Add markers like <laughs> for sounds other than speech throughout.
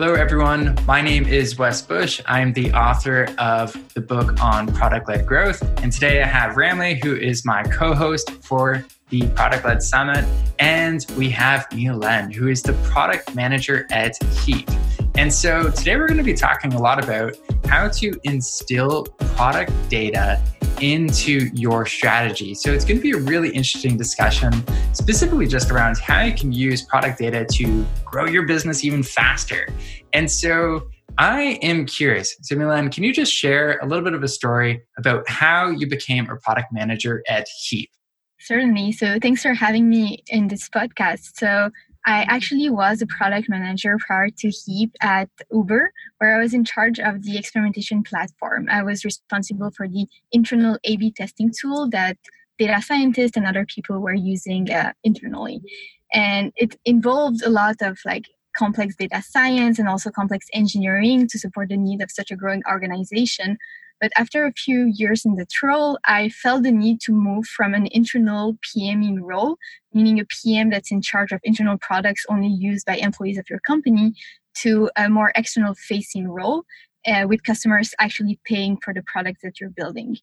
Hello, everyone. My name is Wes Bush. I'm the author of the book on product led growth. And today I have Ramli, who is my co host for the Product Led Summit. And we have Neil Len, who is the product manager at Heap. And so today we're going to be talking a lot about how to instill product data into your strategy. So it's going to be a really interesting discussion, specifically just around how you can use product data to grow your business even faster. And so I am curious. So, Milan, can you just share a little bit of a story about how you became a product manager at Heap? Certainly. So, thanks for having me in this podcast. So, I actually was a product manager prior to Heap at Uber, where I was in charge of the experimentation platform. I was responsible for the internal A B testing tool that data scientists and other people were using uh, internally. And it involved a lot of like complex data science and also complex engineering to support the need of such a growing organization. But after a few years in that role, I felt the need to move from an internal PMing role, meaning a PM that's in charge of internal products only used by employees of your company, to a more external facing role uh, with customers actually paying for the products that you're building.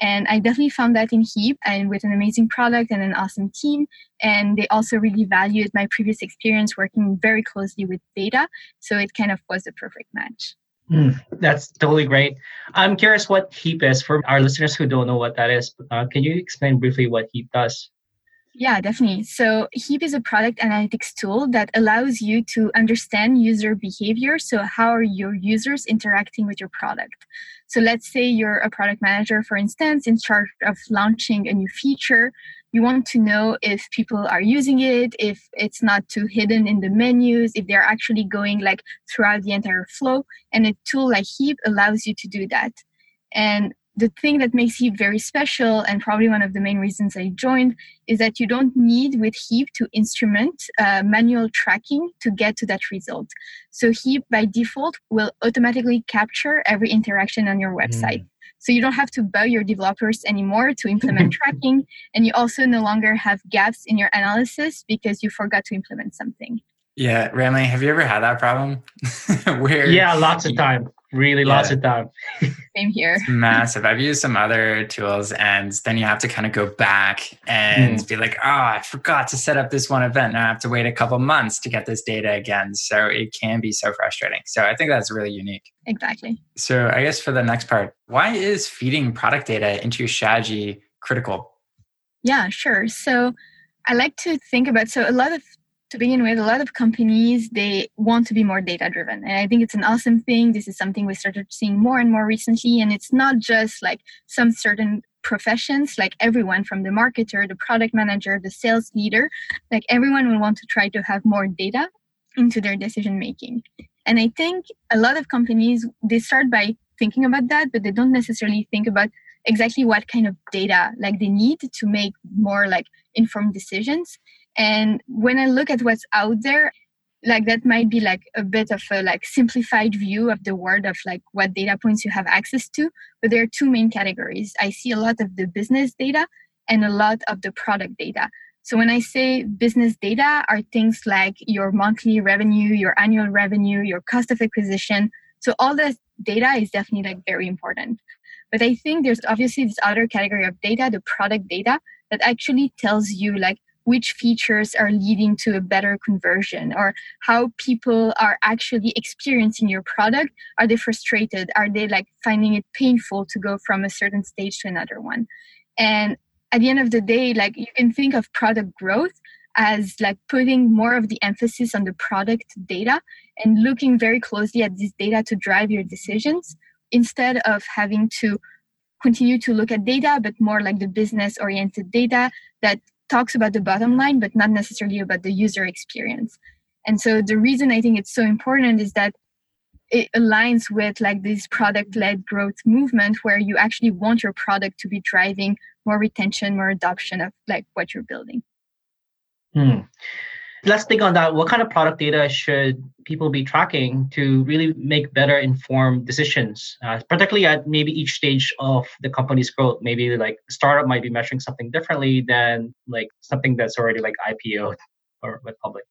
And I definitely found that in Heap and with an amazing product and an awesome team. And they also really valued my previous experience working very closely with data. So it kind of was the perfect match. Mm, that's totally great. I'm curious what Heap is for our listeners who don't know what that is. Uh, can you explain briefly what Heap does? Yeah, definitely. So Heap is a product analytics tool that allows you to understand user behavior. So how are your users interacting with your product? So let's say you're a product manager, for instance, in charge of launching a new feature you want to know if people are using it if it's not too hidden in the menus if they're actually going like throughout the entire flow. And a tool like heap allows you to do that. And the thing that makes heap very special and probably one of the main reasons i joined is that you don't need with heap to instrument uh, manual tracking to get to that result. So heap by default will automatically capture every interaction on your website. Mm. So you don't have to bug your developers anymore to implement <laughs> tracking. And you also no longer have gaps in your analysis because you forgot to implement something. Yeah, Ramli, have you ever had that problem? <laughs> Where Yeah, lots of time. Really yeah. lots of time. <laughs> Same here. It's massive. I've used some other tools and then you have to kind of go back and mm. be like, oh, I forgot to set up this one event. And I have to wait a couple months to get this data again. So it can be so frustrating. So I think that's really unique. Exactly. So I guess for the next part, why is feeding product data into your strategy critical? Yeah, sure. So I like to think about so a lot of to begin with, a lot of companies they want to be more data driven, and I think it's an awesome thing. This is something we started seeing more and more recently, and it's not just like some certain professions like everyone from the marketer the product manager the sales leader like everyone will want to try to have more data into their decision making and i think a lot of companies they start by thinking about that but they don't necessarily think about exactly what kind of data like they need to make more like informed decisions and when i look at what's out there like that might be like a bit of a like simplified view of the world of like what data points you have access to but there are two main categories. I see a lot of the business data and a lot of the product data. So when i say business data are things like your monthly revenue your annual revenue your cost of acquisition. So all this data is definitely like very important. But i think there's obviously this other category of data the product data that actually tells you like which features are leading to a better conversion or how people are actually experiencing your product. Are they frustrated? Are they like finding it painful to go from a certain stage to another one? And at the end of the day like you can think of product growth as like putting more of the emphasis on the product data and looking very closely at this data to drive your decisions instead of having to continue to look at data but more like the business oriented data that talks about the bottom line, but not necessarily about the user experience. And so the reason I think it's so important is that it aligns with like this product led growth movement where you actually want your product to be driving more retention, more adoption of like what you're building. Hmm let's think on that. What kind of product data should people be tracking to really make better informed decisions, uh, particularly at maybe each stage of the company's growth? Maybe like startup might be measuring something differently than like something that's already like IPO or with public.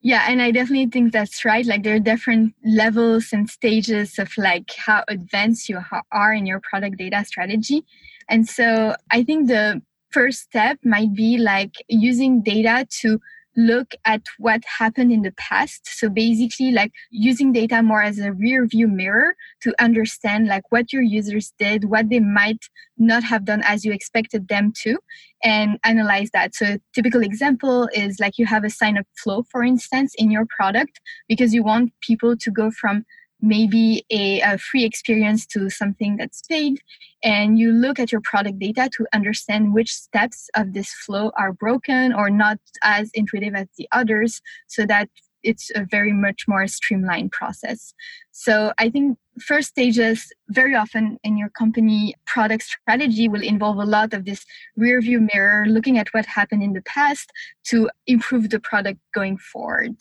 Yeah, and I definitely think that's right. Like there are different levels and stages of like how advanced you are in your product data strategy. And so I think the first step might be like using data to look at what happened in the past. So basically like using data more as a rear view mirror to understand like what your users did, what they might not have done as you expected them to and analyze that. So a typical example is like you have a sign up flow, for instance, in your product because you want people to go from maybe a, a, free experience to something that's paid and you look at your product data to understand which steps of this flow are broken or not as intuitive as the others so that it's a very much more streamlined process. So i think first stages very often in your company product strategy will involve a lot of this rear view mirror looking at what happened in the past to improve the product going forward.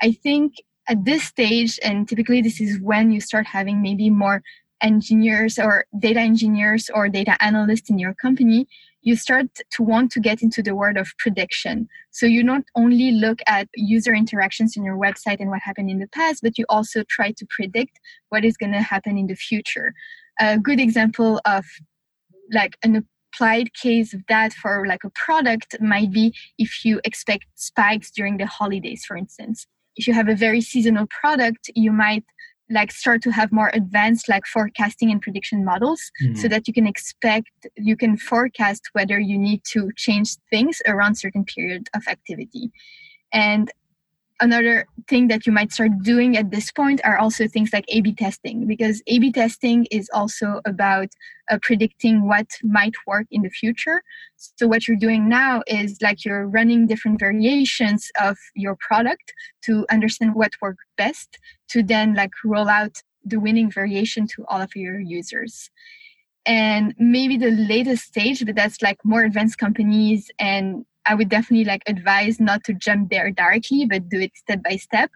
I think at this stage, and typically this is when you start having maybe more engineers or data engineers or data analysts in your company, you start to want to get into the world of prediction. So you not only look at user interactions in your website and what happened in the past, but you also try to predict what is going to happen in the future. A good example of like an applied case of that for like a product might be if you expect spikes during the holidays, for instance if you have a very seasonal product, you might like start to have more advanced like forecasting and prediction models mm-hmm. so that you can expect you can forecast whether you need to change things around certain period of activity and another thing that you might start doing at this point are also things like A B testing, because A B testing is also about uh, predicting what might work in the future. So, what you're doing now is like you're running different variations of your product to understand what worked best to then like roll out the winning variation to all of your users. And maybe the latest stage, but that's like more advanced companies and I would definitely like advise not to jump there directly, but do it step by step.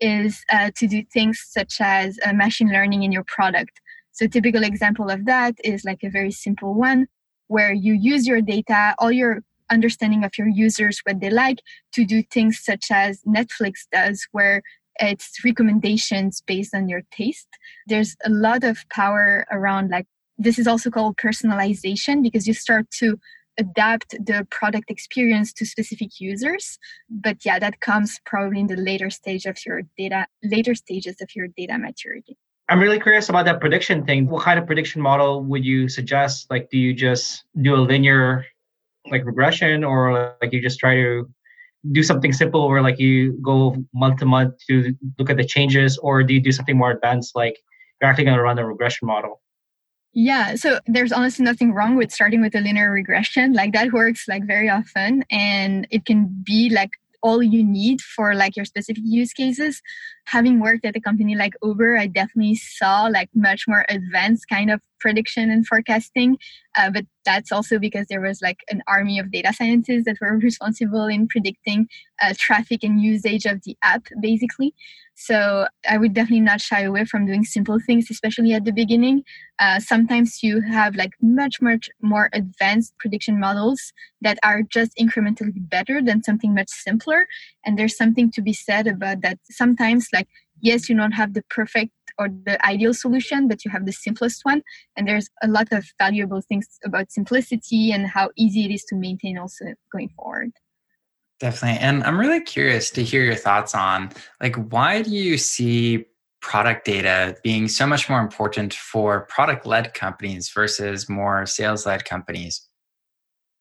Is uh, to do things such as uh, machine learning in your product. So, typical example of that is like a very simple one where you use your data, all your understanding of your users, what they like, to do things such as Netflix does, where it's recommendations based on your taste. There's a lot of power around like this is also called personalization because you start to adapt the product experience to specific users. But yeah that comes probably in the later stage of your data later stages of your data maturity. I'm really curious about that prediction thing. What kind of prediction model would you suggest? Like do you just do a linear like regression or like you just try to do something simple where like you go month to month to look at the changes or do you do something more advanced like you're actually going to run a regression model yeah, so there's honestly nothing wrong with starting with a linear regression. Like that works like very often and it can be like all you need for like your specific use cases. Having worked at a company like Uber, I definitely saw like much more advanced kind of prediction and forecasting. Uh, but that's also because there was like an army of data scientists that were <laughs> responsible in predicting uh, traffic and usage of the app, basically. So I would definitely not shy away from doing simple things, especially at the beginning. Uh, sometimes you have like much, much more advanced prediction models that are just incrementally better than something much simpler. And there's something to be said about that. Sometimes, like, yes, you don't have the perfect or the ideal solution, but you have the simplest one. And there's a lot of valuable things about simplicity and how easy it is to maintain also going forward. Definitely. And I'm really curious to hear your thoughts on like why do you see product data being so much more important for product led companies versus more sales led companies?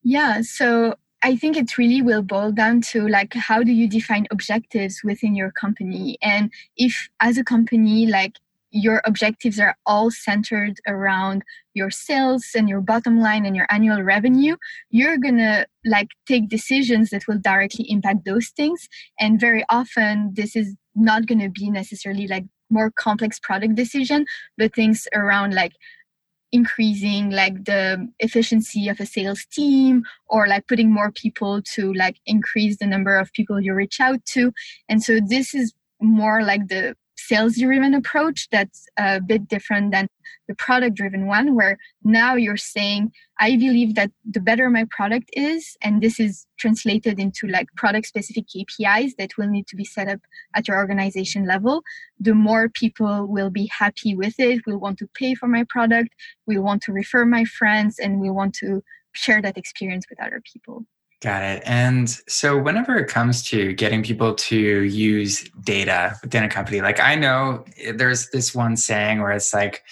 Yeah, so I think it really will boil down to like how do you define objectives within your company? And if as a company like your objectives are all centered around your sales and your bottom line and your annual revenue you're gonna like take decisions that will directly impact those things. And very often this is not gonna be necessarily like more complex product decision but things around like increasing like the efficiency of a sales team or like putting more people to like increase the number of people you reach out to. And so this is more like the sales driven approach that's a bit different than the product driven one where now you're saying i believe that the better my product is and this is translated into like product specific kpis that will need to be set up at your organization level. The more people will be happy with it will want to pay for my product will want to refer my friends and will want to share that experience with other people Got it. And so, whenever it comes to getting people to use data within a company, like I know there's this one saying where it's like,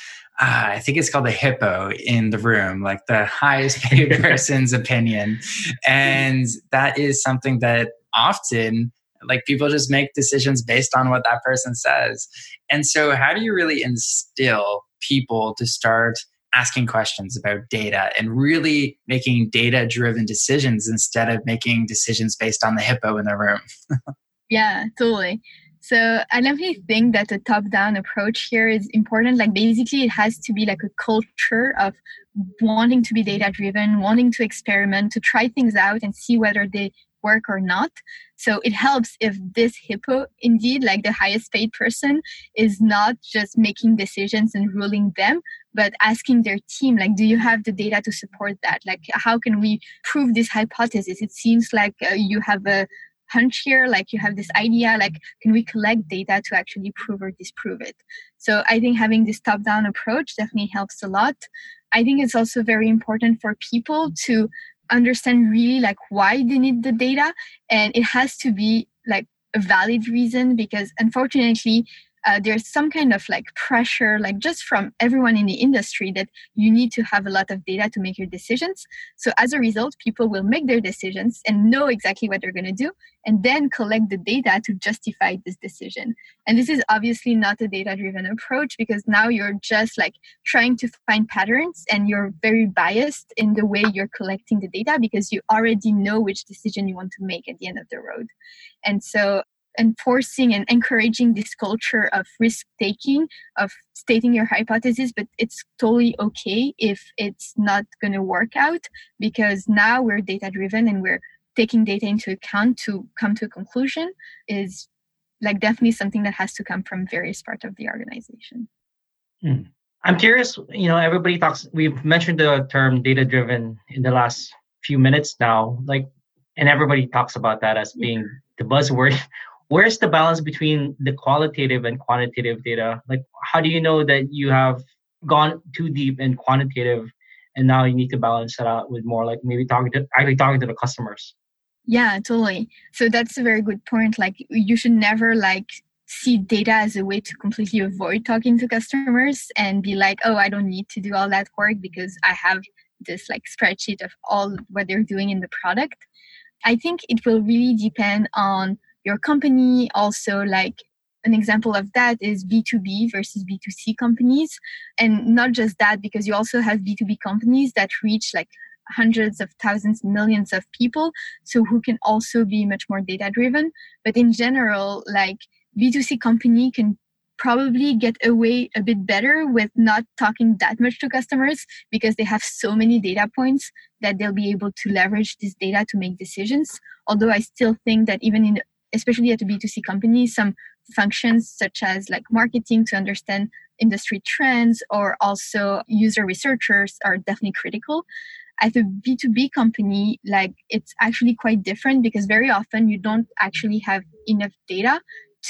uh, I think it's called the hippo in the room, like the highest paid <laughs> person's opinion. And that is something that often, like people just make decisions based on what that person says. And so, how do you really instill people to start asking questions about data and really making data driven decisions instead of making decisions based on the hippo in the room. <laughs> yeah, totally. So I definitely think that the top down approach here is important. Like basically it has to be like a culture of wanting to be data driven, wanting to experiment, to try things out and see whether they work or not. So it helps if this hippo, indeed, like the highest paid person, is not just making decisions and ruling them, but asking their team, like, do you have the data to support that? Like, how can we prove this hypothesis? It seems like uh, you have a hunch here, like you have this idea, like, can we collect data to actually prove or disprove it? So I think having this top down approach definitely helps a lot. I think it's also very important for people to understand really like why they need the data. And it has to be like a valid reason because unfortunately uh, there's some kind of like pressure, like just from everyone in the industry, that you need to have a lot of data to make your decisions. So as a result, people will make their decisions and know exactly what they're going to do, and then collect the data to justify this decision. And this is obviously not a data driven approach because now you're just like trying to find patterns and you're very biased in the way you're collecting the data because you already know which decision you want to make at the end of the road. And so enforcing and encouraging this culture of risk taking of stating your hypothesis but it's totally okay if it's not going to work out because now we're data driven and we're taking data into account to come to a conclusion is like definitely something that has to come from various parts of the organization hmm. i'm curious you know everybody talks we've mentioned the term data driven in the last few minutes now like and everybody talks about that as being the buzzword <laughs> where's the balance between the qualitative and quantitative data? Like how do you know that you have gone too deep in quantitative and now you need to balance that out with more like maybe talking to actually talking to the customers? Yeah totally. So that's a very good point. Like you should never like see data as a way to completely avoid talking to customers and be like oh i don't need to do all that work because i have this like spreadsheet of all what they're doing in the product. I think it will really depend on your company. Also, like an example of that is B2B versus B2C companies. And not just that, because you also have B2B companies that reach like hundreds of thousands, millions of people. So who can also be much more data driven. But in general, like B2C company can probably get away a bit better with not talking that much to customers because they have so many data points that they'll be able to leverage this data to make decisions. Although I still think that even in especially at a B2C company, some functions such as like marketing to understand industry trends or also user researchers are definitely critical. At a B2B company, like it's actually quite different because very often you don't actually have enough data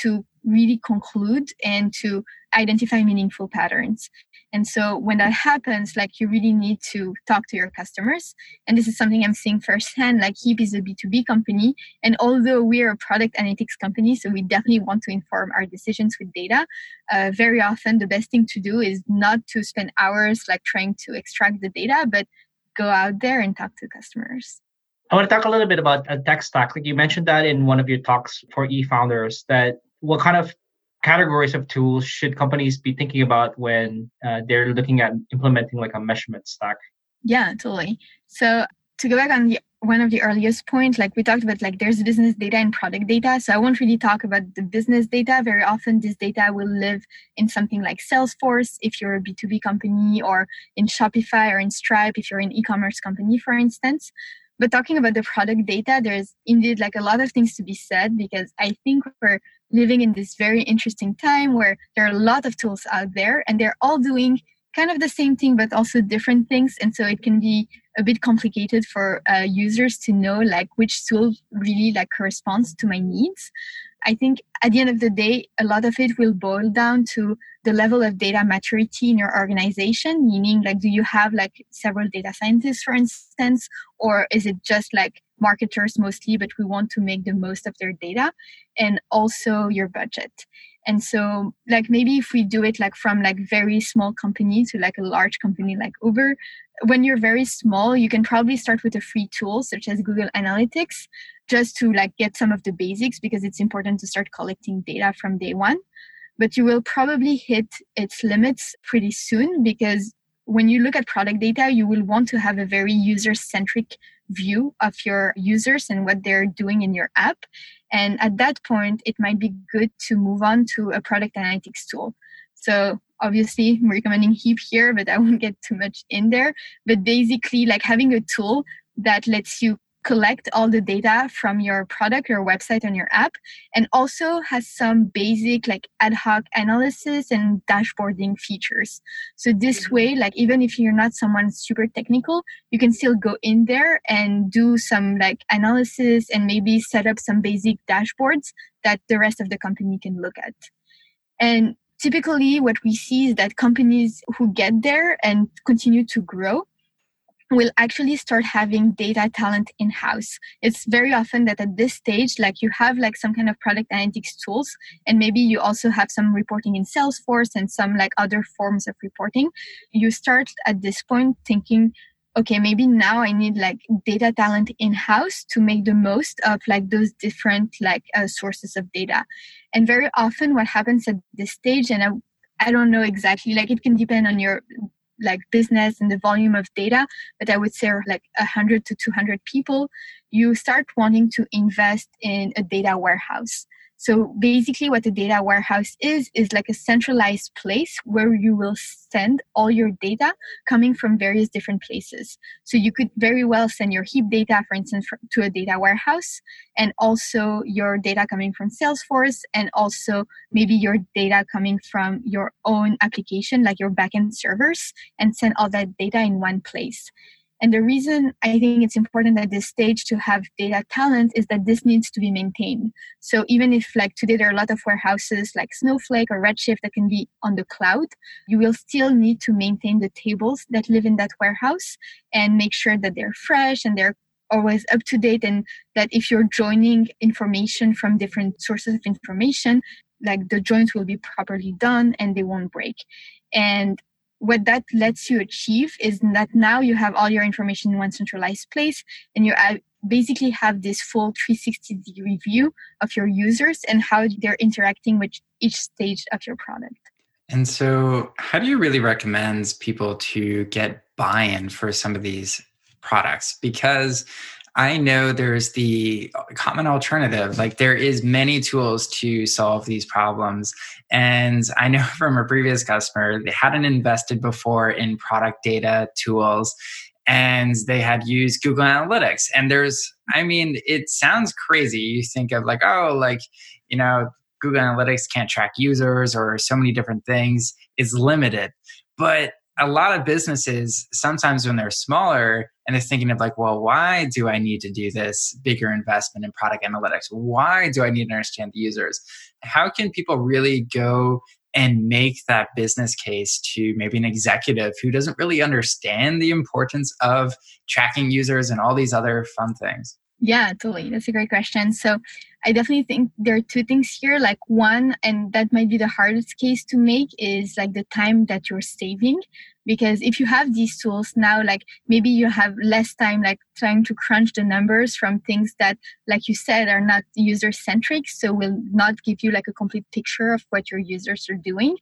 to really conclude and to identify meaningful patterns. And so when that happens, like you really need to talk to your customers. And this is something I'm seeing firsthand. Like Heap is a B2B company. And although we're a product analytics company, so we definitely want to inform our decisions with data, uh, very often the best thing to do is not to spend hours like trying to extract the data, but go out there and talk to customers. I want to talk a little bit about a tech stack. Like you mentioned that in one of your talks for eFounders, that what kind of categories of tools should companies be thinking about when uh, they're looking at implementing like a measurement stack? Yeah, totally. So to go back on the one of the earliest points, like we talked about, like there's business data and product data. So I won't really talk about the business data. Very often, this data will live in something like Salesforce if you're a B2B company, or in Shopify or in Stripe if you're an e-commerce company, for instance. But talking about the product data, there's indeed like a lot of things to be said because I think we're living in this very interesting time where there are a lot of tools out there and they're all doing kind of the same thing but also different things. And so it can be a bit complicated for uh, users to know like which tool really like corresponds to my needs. I think at the end of the day a lot of it will boil down to the level of data maturity in your organization meaning like do you have like several data scientists for instance or is it just like marketers mostly but we want to make the most of their data and also your budget. And so like maybe if we do it like from like very small company to like a large company like uber when you're very small you can probably start with a free tool such as google analytics just to like get some of the basics because it's important to start collecting data from day one. But you will probably hit its limits pretty soon because when you look at product data you will want to have a very user centric view of your users and what they're doing in your app. And at that point, it might be good to move on to a product analytics tool. So obviously I'm recommending Heap here, but I won't get too much in there. But basically like having a tool that lets you collect all the data from your product, your website, and your app, and also has some basic like ad hoc analysis and dashboarding features. So this mm-hmm. way, like even if you're not someone super technical, you can still go in there and do some like analysis and maybe set up some basic dashboards that the rest of the company can look at. And typically what we see is that companies who get there and continue to grow will actually start having data talent in house. It's very often that at this stage, like you have like some kind of product analytics tools, and maybe you also have some reporting in Salesforce and some like other forms of reporting. You start at this point thinking, okay, maybe now I need like data talent in house to make the most of like those different like uh, sources of data. And very often, what happens at this stage, and I I don't know exactly, like it can depend on your like business and the volume of data, but I would say like 100 to 200 people, you start wanting to invest in a data warehouse. So basically, what a data warehouse is, is like a centralized place where you will send all your data coming from various different places. So you could very well send your heap data, for instance, to a data warehouse, and also your data coming from Salesforce, and also maybe your data coming from your own application, like your backend servers, and send all that data in one place. And the reason I think it's important at this stage to have data talent is that this needs to be maintained. So even if like today there are a lot of warehouses like Snowflake or Redshift that can be on the cloud, you will still need to maintain the tables that live in that warehouse and make sure that they're fresh and they're always up to date and that if you're joining information from different sources of information, like the joins will be properly done and they won't break. And what that lets you achieve is that now you have all your information in one centralized place and you basically have this full 360 degree view of your users and how they're interacting with each stage of your product. And so, how do you really recommend people to get buy in for some of these products? Because I know there's the common alternative. Like there is many tools to solve these problems. And I know <laughs> from a previous customer, they hadn't invested before in product data tools and they had used Google Analytics. And there's, I mean, it sounds crazy. You think of like, oh, like, you know, Google Analytics can't track users or so many different things is limited. But a lot of businesses sometimes when they're smaller and they're thinking of like well why do i need to do this bigger investment in product analytics? Why do i need to understand the users? How can people really go and make that business case to maybe an executive who doesn't really understand the importance of tracking users and all these other fun things yeah, totally. That's a great question. So I definitely think there are two things here. Like one, and that might be the hardest case to make is like the time that you're saving. Because if you have these tools now, like maybe you have less time like trying to crunch the numbers from things that, like you said, are not user centric. So will not give you like a complete picture of what your users are doing.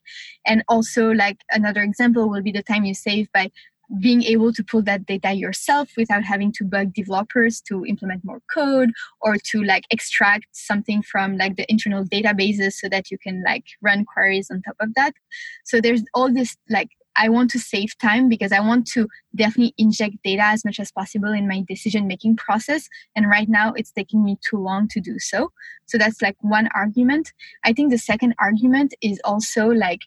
And also like another example will be the time you save by being able to pull that data yourself without having to bug developers to implement more code or to like extract something from like the internal databases so that you can like run queries on top of that so there's all this like I want to save time because I want to definitely inject data as much as possible in my decision making process. And right now it's taking me too long to do so. So that's like one argument. I think the second argument is also like,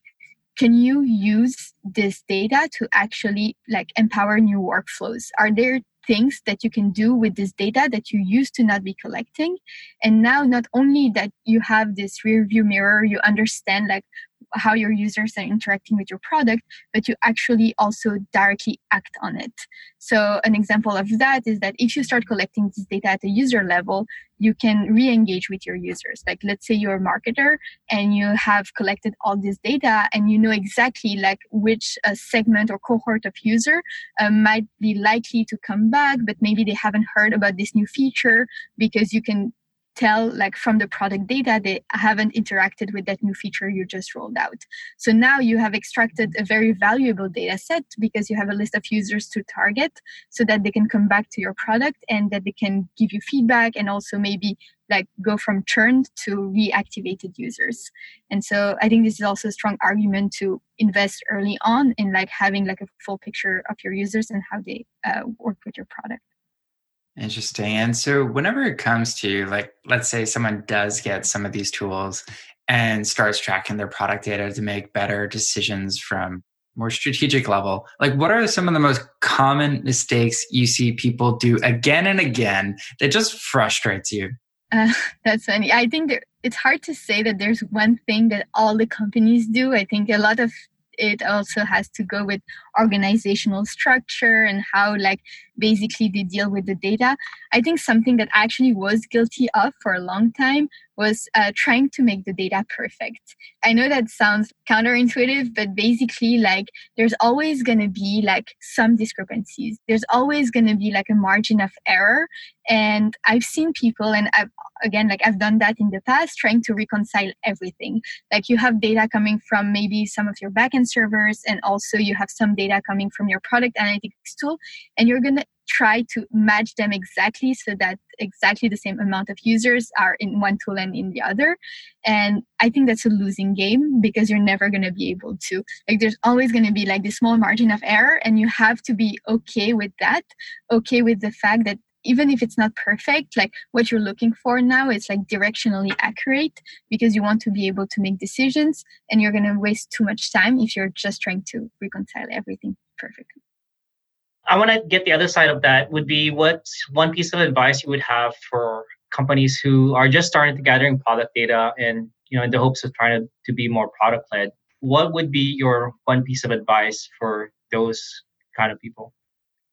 can you use this data to actually like empower new workflows? Are there things that you can do with this data that you used to not be collecting and now not only that you have this rear view mirror you understand like how your users are interacting with your product, but you actually also directly act on it. So, an example of that is that if you start collecting this data at the user level, you can re engage with your users. Like, let's say you're a marketer and you have collected all this data and you know exactly like which uh, segment or cohort of user uh, might be likely to come back, but maybe they haven't heard about this new feature because you can tell like from the product data they haven't interacted with that new feature you just rolled out. So now you have extracted a very valuable data set because you have a list of users to target so that they can come back to your product and that they can give you feedback and also maybe like go from churned to reactivated users. And so i think this is also a strong argument to invest early on in like having like a full picture of your users and how they uh, work with your product Interesting. And so, whenever it comes to, like, let's say someone does get some of these tools and starts tracking their product data to make better decisions from more strategic level, like, what are some of the most common mistakes you see people do again and again that just frustrates you? Uh, <laughs> that's funny. I think it's hard to say that there's one thing that all the companies do. I think a lot of it also has to go with organizational structure and how like basically they deal with the data. I think something that I actually was guilty of for a long time was uh, trying to make the data perfect. I know that sounds counterintuitive but basically like there's always going to be like some discrepancies. There's always going to be like a margin of error. And i've seen people and i've again like i've done that in the past trying to reconcile everything. Like you have data coming from maybe some of your backend servers and also you have some data coming from your product analytics tool and you're going to try to match them exactly so that exactly the same amount of users are in one tool and in the other. And i think that's a losing game because you're never going to be able to like there's always going to be like this small margin of error and you have to be okay with that okay with the fact that even if it's not perfect like what you're looking for now is like directionally accurate because you want to be able to make decisions and you're going to waste too much time if you're just trying to reconcile everything perfectly. I want to get the other side of that would be what one piece of advice you would have for companies who are just starting to gathering product data and you know in the hopes of trying to, to be more product led what would be your one piece of advice for those kind of people?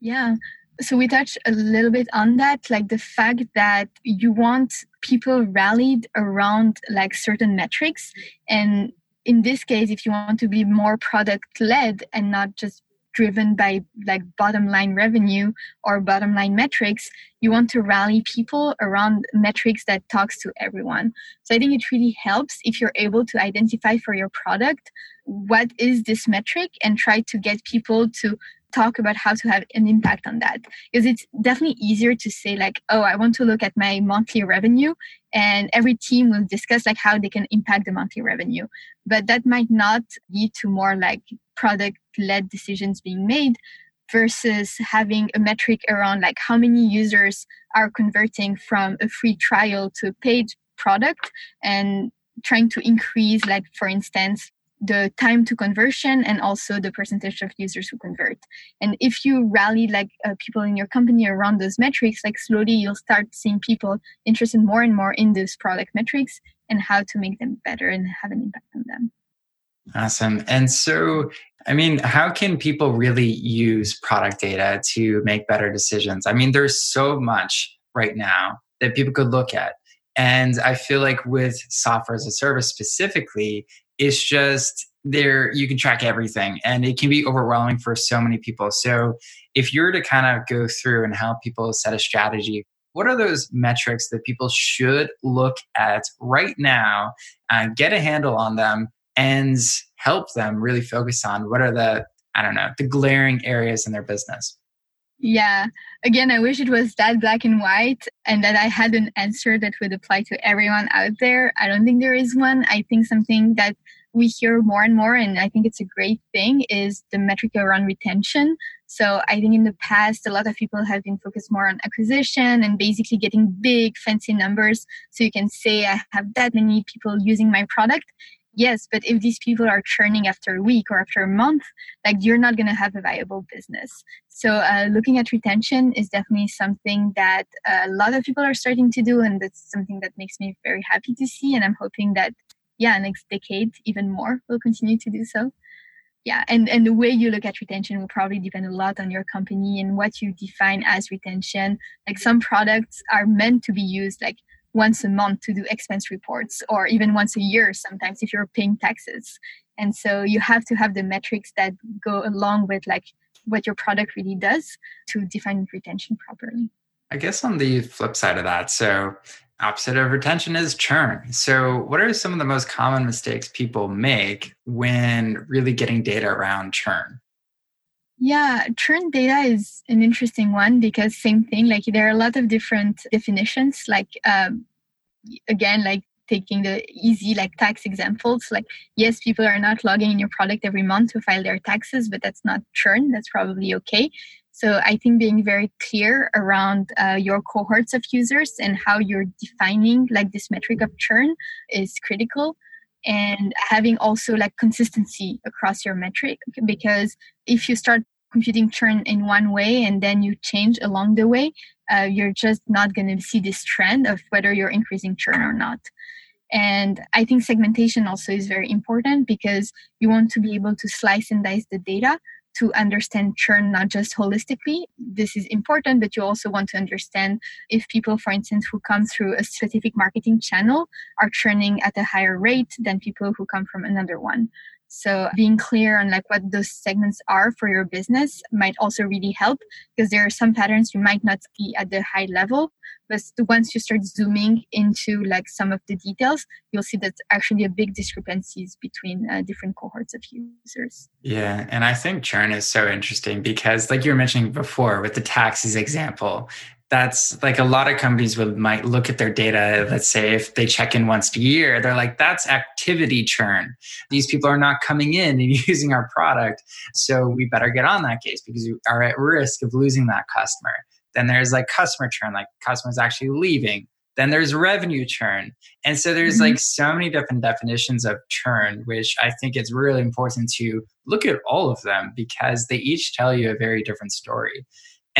Yeah so we touched a little bit on that like the fact that you want people rallied around like certain metrics. And in this case if you want to be more product led and not just driven by like bottom line revenue or bottom line metrics you want to rally people around metrics that talks to everyone. So i think it really helps if you're able to identify for your product what is this metric and try to get people to talk about how to have an impact on that. Because it's definitely easier to say like oh i want to look at my monthly revenue and every team will discuss like how they can impact the monthly revenue. But that might not lead to more like product led decisions being made versus having a metric around like how many users are converting from a free trial to a paid product and trying to increase like for instance the time to conversion and also the percentage of users who convert. And if you rally like uh, people in your company around those metrics like slowly you'll start seeing people interested more and more in those product metrics and how to make them better and have an impact on them. Awesome. And so i mean how can people really use product data to make better decisions? I mean there's so much right now that people could look at. And I feel like with software as a service specifically, it's just there you can track everything and it can be overwhelming for so many people. So if you're to kind of go through and help people set a strategy what are those metrics that people should look at right now uh, get a handle on them and help them really focus on what are the i don't know the glaring areas in their business yeah. Again, I wish it was that black and white and that I had an answer that would apply to everyone out there. I don't think there is one. I think something that we hear more and more, and I think it's a great thing, is the metric around retention. So I think in the past, a lot of people have been focused more on acquisition and basically getting big, fancy numbers. So you can say, I have that many people using my product. Yes, but if these people are churning after a week or after a month, like you're not going to have a viable business. So uh, looking at retention is definitely something that a lot of people are starting to do, and that's something that makes me very happy to see. And I'm hoping that yeah, next decade even more will continue to do so. Yeah, and, and the way you look at retention will probably depend a lot on your company and what you define as retention. Like some products are meant to be used like once a month to do expense reports or even once a year sometimes if you're paying taxes. And so you have to have the metrics that go along with like what your product really does to define retention properly. I guess on the flip side of that so opposite of retention is churn. So what are some of the most common mistakes people make when really getting data around churn yeah, churn data is an interesting one because same thing. Like there are a lot of different definitions. Like um, again, like taking the easy like tax examples. Like yes, people are not logging in your product every month to file their taxes, but that's not churn. That's probably okay. So I think being very clear around uh, your cohorts of users and how you're defining like this metric of churn is critical and having also like consistency across your metric because if you start computing churn in one way and then you change along the way uh, you're just not going to see this trend of whether you're increasing churn or not. And i think segmentation also is very important because you want to be able to slice and dice the data to understand churn not just holistically this is important but you also want to understand if people for instance who come through a specific marketing channel are churning at a higher rate than people who come from another one so being clear on like what those segments are for your business might also really help because there are some patterns you might not see at the high level, but once you start zooming into like some of the details, you'll see that actually a big discrepancies between uh, different cohorts of users. Yeah, and I think churn is so interesting because like you were mentioning before with the taxes example, that's like a lot of companies would might look at their data let's say if they check in once a year they're like that's activity churn. These people are not coming in and <laughs> using our product so we better get on that case because you are at risk of losing that customer. Then there's like customer churn like customers actually leaving. Then there's revenue churn. And so there's mm-hmm. like so many different definitions of churn which i think it's really important to look at all of them because they each tell you a very different story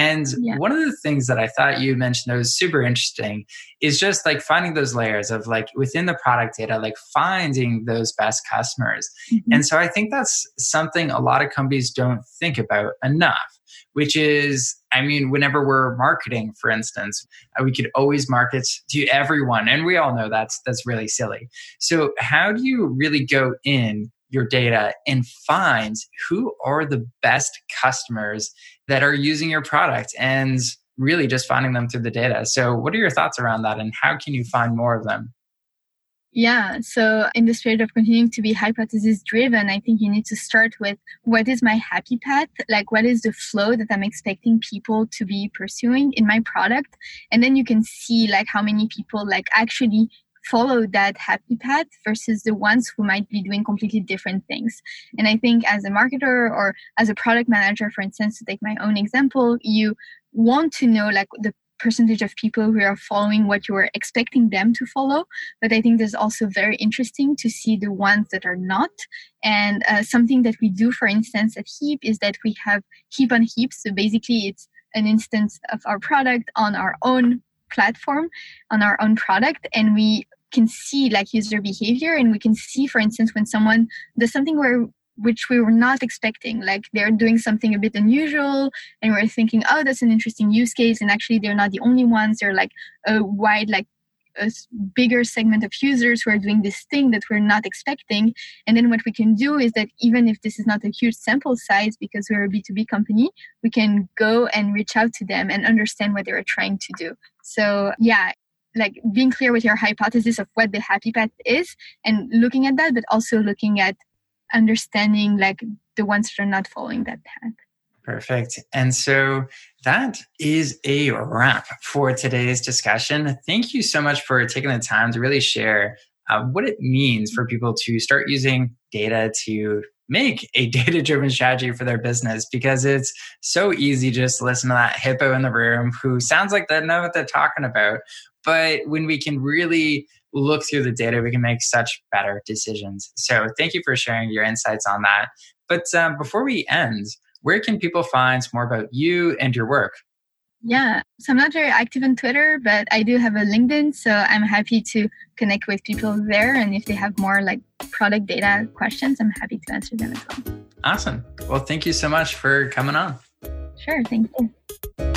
and yeah. one of the things that I thought you mentioned that was super interesting is just like finding those layers of like within the product data, like finding those best customers. Mm-hmm. And so I think that's something a lot of companies don't think about enough, which is, I mean, whenever we're marketing, for instance, uh, we could always market to everyone. And we all know that's, that's really silly. So how do you really go in your data and find who are the best customers that are using your product and really just finding them through the data. So, what are your thoughts around that and how can you find more of them? Yeah, so in the spirit of continuing to be hypothesis driven, I think you need to start with what is my happy path? Like, what is the flow that I'm expecting people to be pursuing in my product? And then you can see, like, how many people, like, actually follow that happy path versus the ones who might be doing completely different things. And I think as a marketer or as a product manager, for instance, to take my own example, you want to know like the percentage of people who are following what you are expecting them to follow. But I think there's also very interesting to see the ones that are not. And uh, something that we do, for instance, at Heap is that we have Heap on Heap. So basically, it's an instance of our product on our own platform on our own product and we can see like user behavior and we can see for instance when someone does something where which we were not expecting like they're doing something a bit unusual and we're thinking oh that's an interesting use case and actually they're not the only ones they're like a wide like a bigger segment of users who are doing this thing that we're not expecting. And then what we can do is that even if this is not a huge sample size because we're a B2B company, we can go and reach out to them and understand what they're trying to do. So yeah, like being clear with your hypothesis of what the happy path is and looking at that, but also looking at understanding like the ones that are not following that path. Perfect. And so that is a wrap for today's discussion. Thank you so much for taking the time to really share uh, what it means for people to start using data to make a <laughs> data driven strategy for their business because it's so easy just to listen to that hippo in the room who sounds like they know what they're talking about. But when we can really look through the data, we can make such better decisions. So thank you for sharing your insights on that. But um, before we end, where can people find more about you and your work? Yeah, so I'm not very active on Twitter, but I do have a LinkedIn, so I'm happy to connect with people there. And if they have more like product data questions, I'm happy to answer them as well. Awesome. Well, thank you so much for coming on. Sure, thank you.